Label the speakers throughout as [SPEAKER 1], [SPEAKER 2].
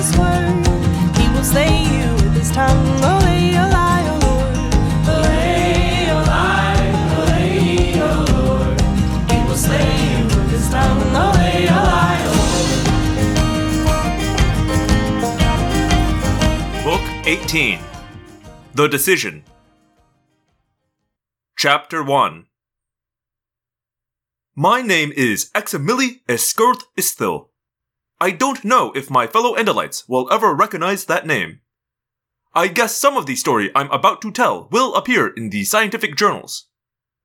[SPEAKER 1] his word. He will slay you with his tongue. Oh, O Lord. Lay oh, a Lord. He will slay you with his tongue. Oh, O
[SPEAKER 2] Book 18 The Decision. Chapter 1 My name is Aximili Esgarrouth Isthil. I don't know if my fellow Andalites will ever recognize that name. I guess some of the story I'm about to tell will appear in the scientific journals.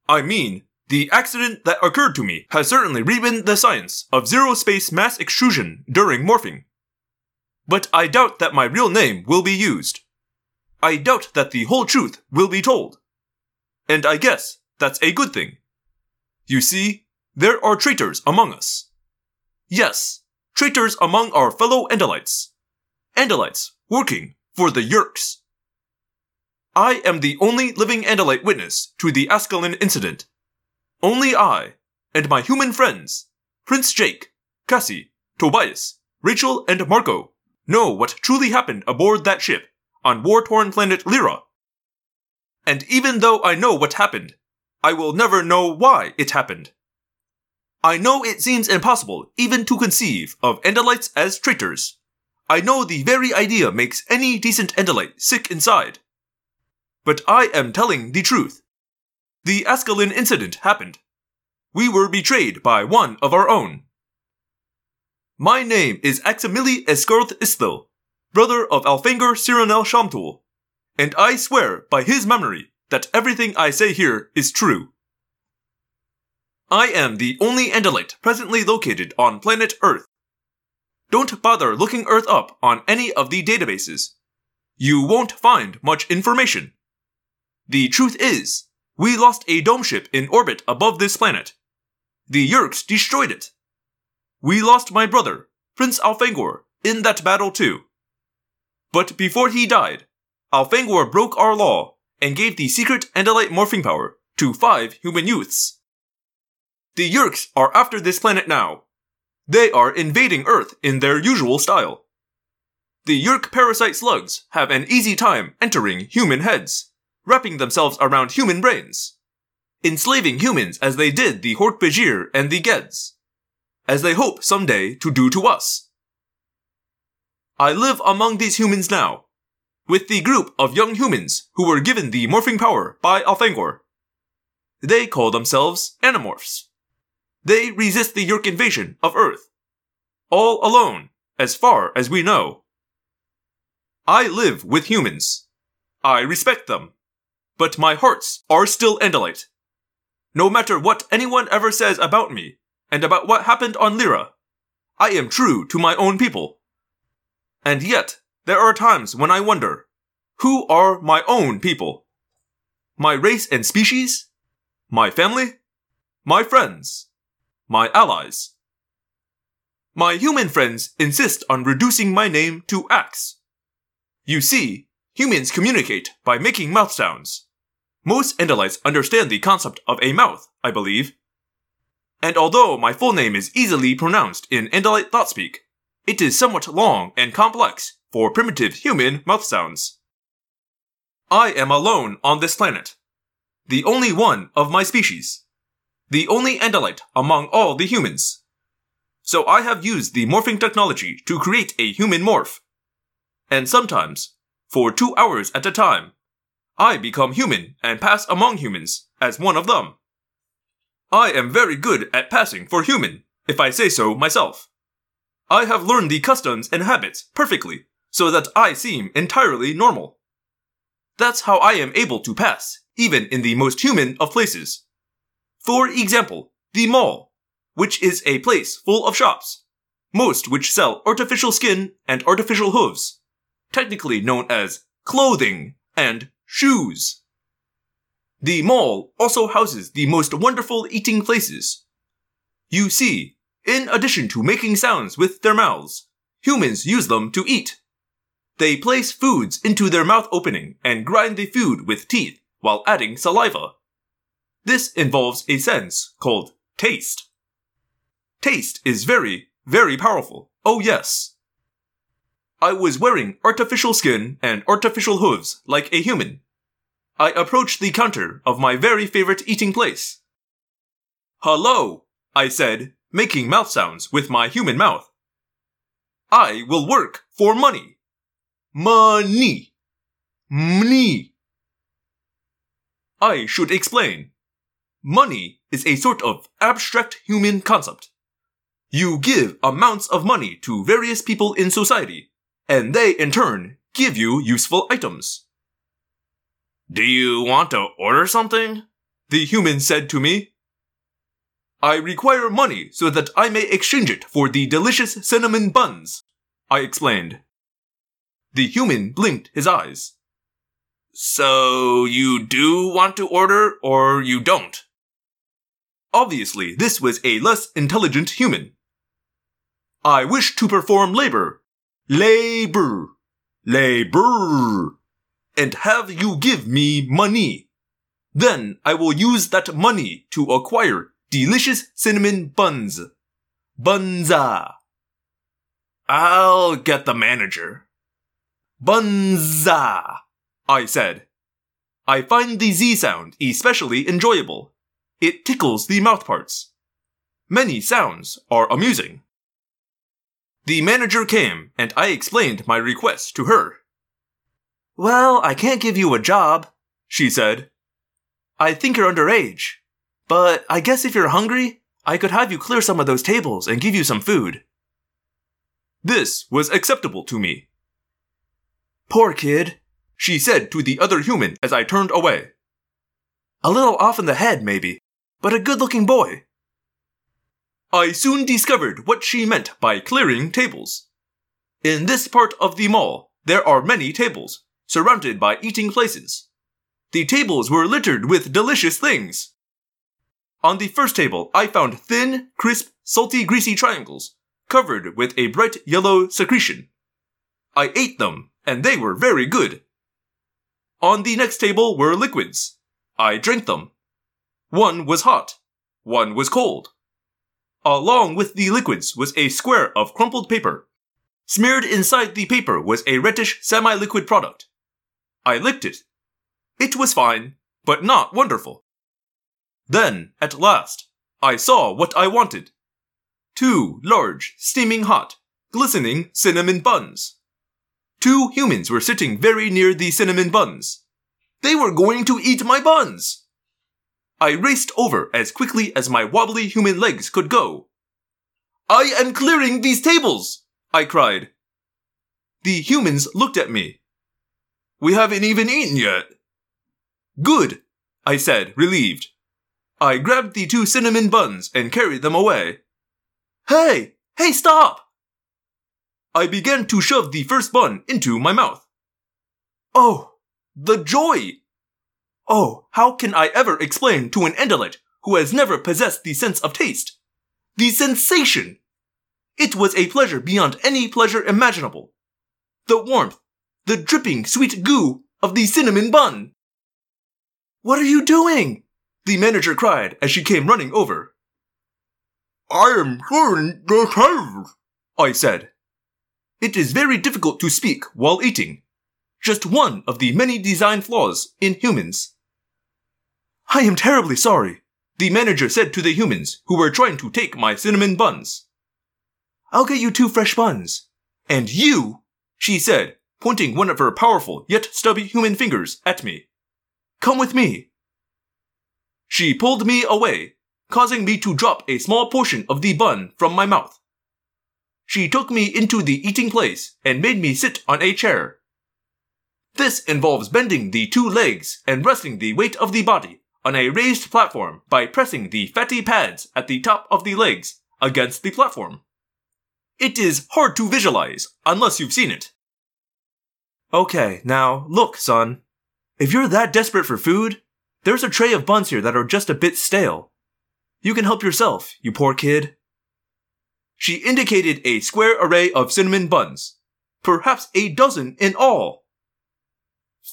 [SPEAKER 2] I mean, the accident that occurred to me has certainly rewritten the science of zero space mass extrusion during morphing. But I doubt that my real name will be used. I doubt that the whole truth will be told. And I guess that's a good thing. You see, there are traitors among us. Yes, traitors among our fellow Andalites. Andalites working for the Yeerks. I am the only living Andalite witness to the Ascalon incident. Only I, and my human friends, Prince Jake, Cassie, Tobias, Rachel, and Marco, know what truly happened aboard that ship on war-torn planet Leera. And even though I know what happened, I will never know why it happened. I know it seems impossible even to conceive of Andalites as traitors. I know the very idea makes any decent Andalite sick inside. But I am telling the truth. The Ascalon incident happened. We were betrayed by one of our own. My name is Aximili Esgarrouth Isthil, brother of Elfangor Sirinial Shamtul, and I swear by his memory that everything I say here is true. I am the only Andalite presently located on planet Earth. Don't bother looking Earth up on any of the databases. You won't find much information. The truth is, we lost a dome ship in orbit above this planet. The Yeerks destroyed it. We lost my brother, Prince Elfangor, in that battle too. But before he died, Elfangor broke our law and gave the secret Andalite morphing power to five human youths. The Yeerks are after this planet now. They are invading Earth in their usual style. The Yeerk parasite slugs have an easy time entering human heads, wrapping themselves around human brains, enslaving humans as they did the Hork-Bajir and the Gedds, as they hope someday to do to us. I live among these humans now, with the group of young humans who were given the morphing power by Elfangor. They call themselves Animorphs. They resist the Yeerk invasion of Earth. All alone, as far as we know. I live with humans. I respect them. But my hearts are still Andalite. No matter what anyone ever says about me, and about what happened on Leera, I am true to my own people. And yet, there are times when I wonder, who are my own people? My race and species? My family? My friends? My allies. My human friends insist on reducing my name to Ax. You see, humans communicate by making mouth sounds. Most Andalites understand the concept of a mouth, I believe. And although my full name is easily pronounced in Andalite Thoughtspeak, it is somewhat long and complex for primitive human mouth sounds. I am alone on this planet, the only one of my species the only Andalite among all the humans. So I have used the morphing technology to create a human morph. And sometimes, for two hours at a time, I become human and pass among humans as one of them. I am very good at passing for human, if I say so myself. I have learned the customs and habits perfectly, so that I seem entirely normal. That's how I am able to pass, even in the most human of places. For example, the mall, which is a place full of shops, most which sell artificial skin and artificial hooves, technically known as clothing and shoes. The mall also houses the most wonderful eating places. You see, in addition to making sounds with their mouths, humans use them to eat. They place foods into their mouth opening and grind the food with teeth while adding saliva. This involves a sense called taste. Taste is very, very powerful. Oh yes. I was wearing artificial skin and artificial hooves like a human. I approached the counter of my very favorite eating place. Hello, I said, making mouth sounds with my human mouth. I will work for money. Money. Money. I should explain. Money is a sort of abstract human concept. You give amounts of money to various people in society, and they in turn give you useful items. Do you want to order something? The human said to me. I require money so that I may exchange it for the delicious cinnamon buns, I explained. The human blinked his eyes. So you do want to order or you don't? Obviously, this was a less intelligent human. I wish to perform labor. Labor. Labor. And have you give me money. Then I will use that money to acquire delicious cinnamon buns. Bunza. I'll get the manager. Bunza, I said. I find the Z sound especially enjoyable. It tickles the mouth parts. Many sounds are amusing. The manager came, and I explained my request to her. Well, I can't give you a job, she said. I think you're underage. But I guess if you're hungry, I could have you clear some of those tables and give you some food. This was acceptable to me. Poor kid, she said to the other human as I turned away. A little off in the head, maybe, but a good looking boy. I soon discovered what she meant by clearing tables. In this part of the mall, there are many tables, surrounded by eating places. The tables were littered with delicious things. On the first table, I found thin, crisp, salty, greasy triangles, covered with a bright yellow secretion. I ate them, and they were very good. On the next table were liquids. I drank them. One was hot, one was cold. Along with the liquids was a square of crumpled paper. Smeared inside the paper was a reddish semi-liquid product. I licked it. It was fine, but not wonderful. Then, at last, I saw what I wanted. Two large, steaming hot, glistening cinnamon buns. Two humans were sitting very near the cinnamon buns. They were going to eat my buns! I raced over as quickly as my wobbly human legs could go. I am clearing these tables! I cried. The humans looked at me. We haven't even eaten yet. Good, I said, relieved. I grabbed the two cinnamon buns and carried them away. Hey! Hey, stop! I began to shove the first bun into my mouth. Oh, the joy! Oh, how can I ever explain to an Andalite who has never possessed the sense of taste? The sensation! It was a pleasure beyond any pleasure imaginable. The warmth, the dripping sweet goo of the cinnamon bun. What are you doing? The manager cried as she came running over. I am clearing the tables, I said. It is very difficult to speak while eating. Just one of the many design flaws in humans. I am terribly sorry, the manager said to the humans who were trying to take my cinnamon buns. I'll get you two fresh buns. And you, she said, pointing one of her powerful yet stubby human fingers at me. Come with me. She pulled me away, causing me to drop a small portion of the bun from my mouth. She took me into the eating place and made me sit on a chair. This involves bending the two legs and resting the weight of the body on a raised platform by pressing the fatty pads at the top of the legs against the platform. It is hard to visualize unless you've seen it. Okay, now look, son. If you're that desperate for food, there's a tray of buns here that are just a bit stale. You can help yourself, you poor kid. She indicated a square array of cinnamon buns, perhaps a dozen in all.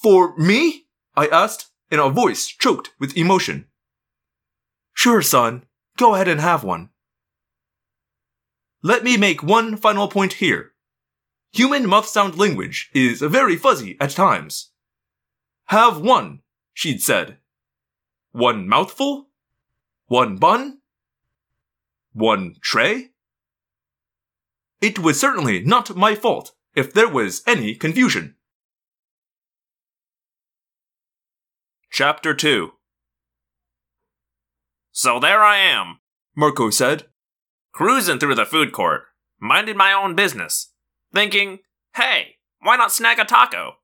[SPEAKER 2] For me? I asked in a voice choked with emotion. Sure, son. Go ahead and have one. Let me make one final point here. Human mouth sound language is very fuzzy at times. Have one, she'd said. One mouthful? One bun? One tray? It was certainly not my fault if there was any confusion. Chapter 2
[SPEAKER 3] So there I am,
[SPEAKER 2] Marco said.
[SPEAKER 3] cruising through the food court, minding my own business, thinking, hey, why not snag a taco?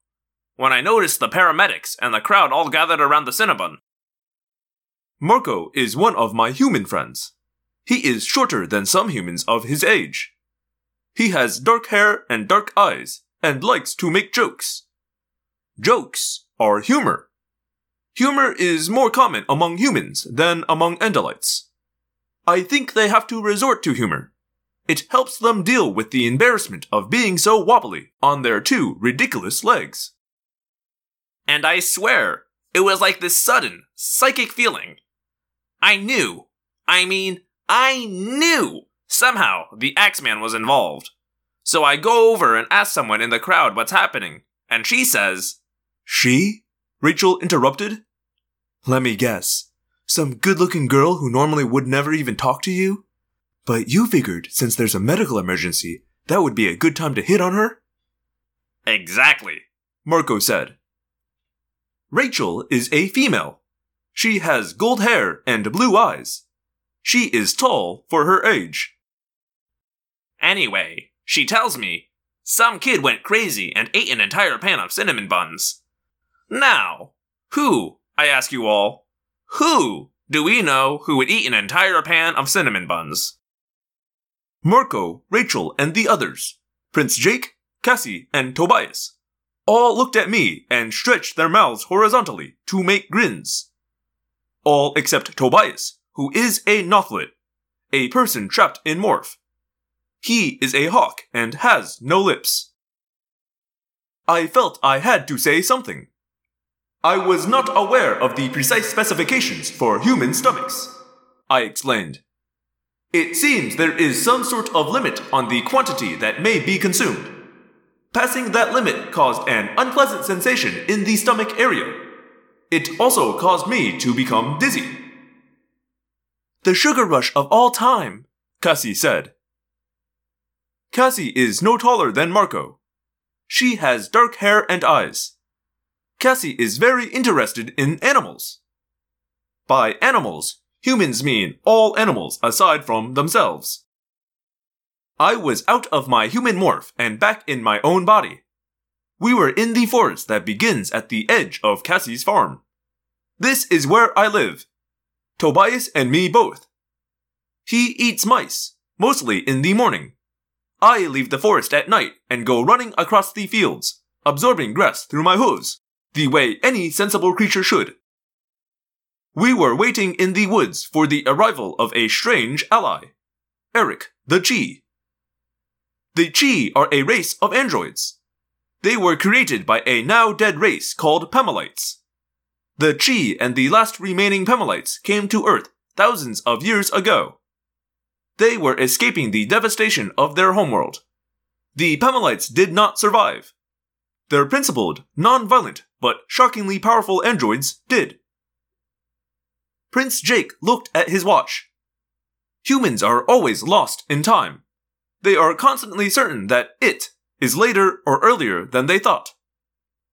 [SPEAKER 3] When I noticed the paramedics and the crowd all gathered around the Cinnabon.
[SPEAKER 2] Marco is one of my human friends. He is shorter than some humans of his age. He has dark hair and dark eyes and likes to make jokes. Jokes are humor. Humor is more common among humans than among Andalites. I think they have to resort to humor. It helps them deal with the embarrassment of being so wobbly on their two ridiculous legs.
[SPEAKER 3] And I swear, it was like this sudden, psychic feeling. I knew, I mean, I knew somehow the Axeman was involved. So I go over and ask someone in the crowd what's happening, and she says,
[SPEAKER 2] She? Rachel interrupted. Let me guess. Some good looking girl who normally would never even talk to you? But you figured since there's a medical emergency, that would be a good time to hit on her?
[SPEAKER 3] Exactly.
[SPEAKER 2] Marco said. Rachel is a female. She has gold hair and blue eyes. She is tall for her age.
[SPEAKER 3] Anyway, she tells me some kid went crazy and ate an entire pan of cinnamon buns. Now, who, I ask you all, who do we know who would eat an entire pan of cinnamon buns?
[SPEAKER 2] Marco, Rachel, and the others, Prince Jake, Cassie, and Tobias, all looked at me and stretched their mouths horizontally to make grins. All except Tobias, who is a Nothlit, a person trapped in Morph. He is a hawk and has no lips. I felt I had to say something. I was not aware of the precise specifications for human stomachs. I explained. It seems there is some sort of limit on the quantity that may be consumed. Passing that limit caused an unpleasant sensation in the stomach area. It also caused me to become dizzy. The sugar rush of all time, Cassie said. Cassie is no taller than Marco. She has dark hair and eyes. Cassie is very interested in animals. By animals, humans mean all animals aside from themselves. I was out of my human morph and back in my own body. We were in the forest that begins at the edge of Cassie's farm. This is where I live. Tobias and me both. He eats mice, mostly in the morning. I leave the forest at night and go running across the fields, absorbing grass through my hooves, the way any sensible creature should. We were waiting in the woods for the arrival of a strange ally, Eric the Chee. The Chee are a race of androids. They were created by a now dead race called Pemalites. The Chee and the last remaining Pemalites came to Earth thousands of years ago. They were escaping the devastation of their homeworld. The Pemalites did not survive. Their principled, non-violent, but shockingly powerful androids did. Prince Jake looked at his watch. Humans are always lost in time. They are constantly certain that it is later or earlier than they thought.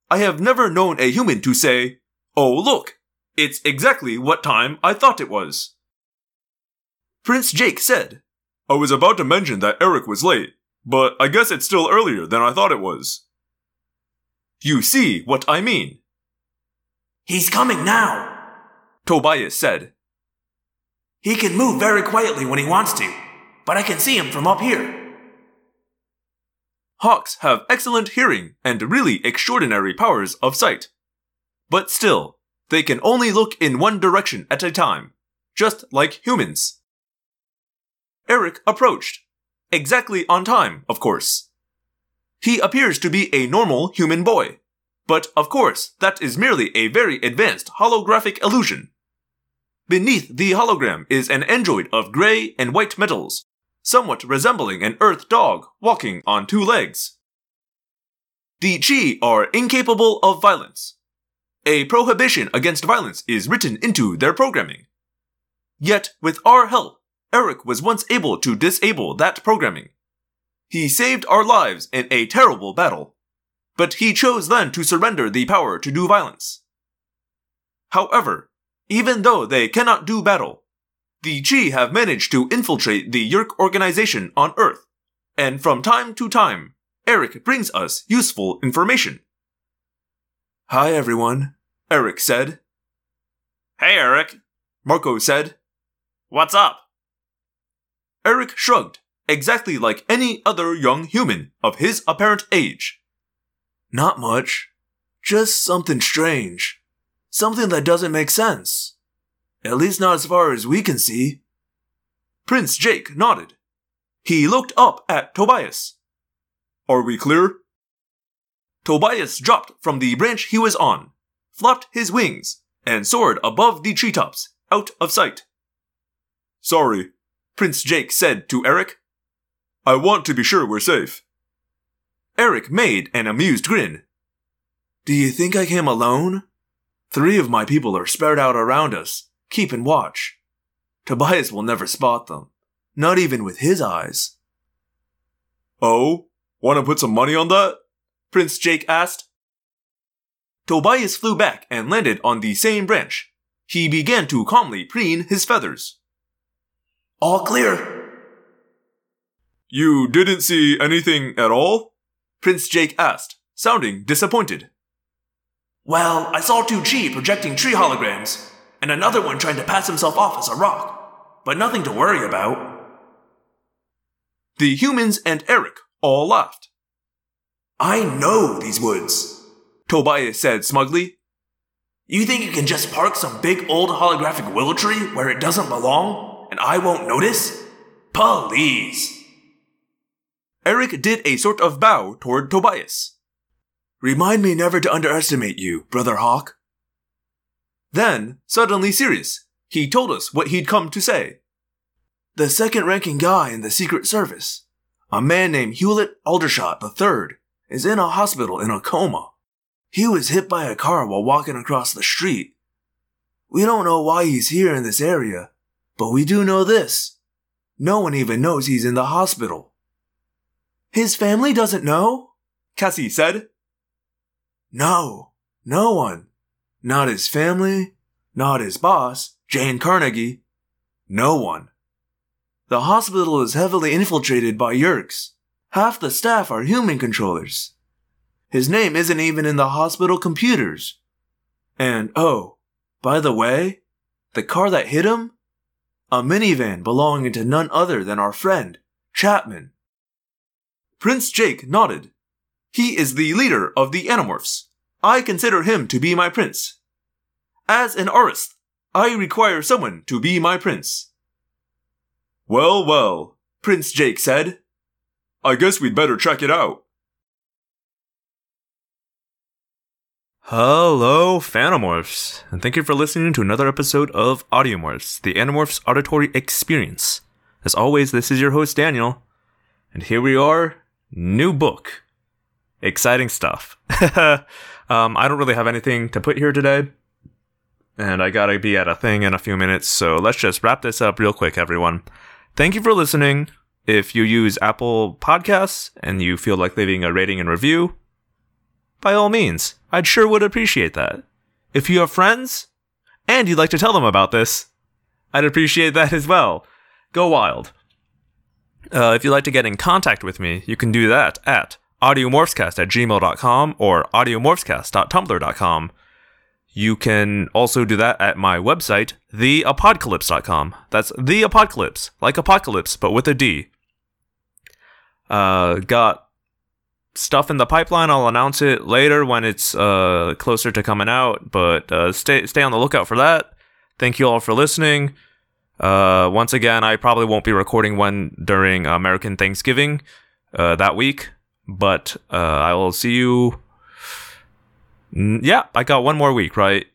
[SPEAKER 2] I have never known a human to say, Oh, look, it's exactly what time I thought it was. Prince Jake said, I was about to mention that Eric was late, but I guess it's still earlier than I thought it was. You see what I mean.
[SPEAKER 4] He's coming now.
[SPEAKER 2] Tobias said.
[SPEAKER 4] He can move very quietly when he wants to, but I can see him from up here.
[SPEAKER 2] Hawks have excellent hearing and really extraordinary powers of sight. But still, they can only look in one direction at a time, just like humans. Eric approached. Exactly on time, of course. He appears to be a normal human boy. But of course, that is merely a very advanced holographic illusion. Beneath the hologram is an android of gray and white metals, somewhat resembling an earth dog walking on two legs. The Chee are incapable of violence. A prohibition against violence is written into their programming. Yet, with our help, Eric was once able to disable that programming. He saved our lives in a terrible battle, but he chose then to surrender the power to do violence. However, even though they cannot do battle, the Chee have managed to infiltrate the Yeerk organization on Earth, and from time to time, Eric brings us useful information. Hi everyone, Eric said.
[SPEAKER 3] Hey, Eric.
[SPEAKER 2] Marco said.
[SPEAKER 3] What's up?
[SPEAKER 2] Eric shrugged, exactly like any other young human of his apparent age. Not much. Just something strange. Something that doesn't make sense. At least not as far as we can see. Prince Jake nodded. He looked up at Tobias. Are we clear? Tobias dropped from the branch he was on, flapped his wings, and soared above the treetops, out of sight. Sorry, Prince Jake said to Eric. I want to be sure we're safe. Eric made an amused grin. Do you think I came alone? Three of my people are spread out around us, keeping watch. Tobias will never spot them, not even with his eyes. Oh? Want to put some money on that? Prince Jake asked. Tobias flew back and landed on the same branch. He began to calmly preen his feathers.
[SPEAKER 4] All clear.
[SPEAKER 2] You didn't see anything at all? Prince Jake asked, sounding disappointed.
[SPEAKER 4] Well, I saw two Chee projecting tree holograms, and another one trying to pass himself off as a rock, but nothing to worry about.
[SPEAKER 2] The humans and Eric all laughed.
[SPEAKER 4] I know these woods.
[SPEAKER 2] Tobias said smugly.
[SPEAKER 4] You think you can just park some big old holographic willow tree where it doesn't belong, and I won't notice? Please.
[SPEAKER 2] Eric did a sort of bow toward Tobias. Remind me never to underestimate you, Brother Hawk. Then, suddenly serious, he told us what he'd come to say. The second ranking guy in the Secret Service, a man named Hewlett Aldershot III, is in a hospital in a coma. He was hit by a car while walking across the street. We don't know why he's here in this area, but we do know this. No one even knows he's in the hospital. His family doesn't know? Cassie said. No, no one. Not his family, not his boss, Jane Carnegie. No one. The hospital is heavily infiltrated by Yeerks. Half the staff are human controllers. His name isn't even in the hospital computers. And oh, by the way, the car that hit him? A minivan belonging to none other than our friend, Chapman. Prince Jake nodded. He is the leader of the Animorphs. I consider him to be my prince. As an aristh, I require someone to be my prince. Well, well, Prince Jake said. I guess we'd better check it out. Hello, Phantomorphs, and thank you for listening to another episode of Audiomorphs, the Animorphs auditory experience. As always, this is your host, Daniel, and here we are, new book. Exciting stuff. um, I don't really have anything to put here today, and I gotta be at a thing in a few minutes, so let's just wrap this up real quick, everyone. Thank you for listening. If you use Apple Podcasts and you feel like leaving a rating and review, by all means, I'd sure would appreciate that. If you have friends and you'd like to tell them about this, I'd appreciate that as well. Go wild. Uh, if you'd like to get in contact with me, you can do that at audiomorphscast at gmail.com or audiomorphscast.tumblr.com. You can also do that at my website, theapocalypse.com. That's the apocalypse, like apocalypse, but with a D. Uh, got stuff in the pipeline. I'll announce it later when it's uh, closer to coming out, but uh, stay stay on the lookout for that. Thank you all for listening. Uh, once again, I probably won't be recording one during American Thanksgiving uh, that week, but uh, I will see you. Mm, Yeah, I got one more week, right?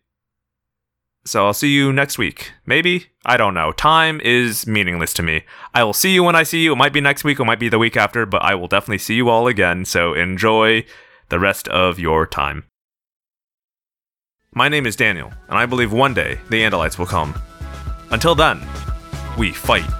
[SPEAKER 2] So I'll see you next week. Maybe? I don't know. Time is meaningless to me. I will see you when I see you. It might be next week, it might be the week after, but I will definitely see you all again. So enjoy the rest of your time. My name is Daniel, and I believe one day the Andalites will come. Until then, we fight.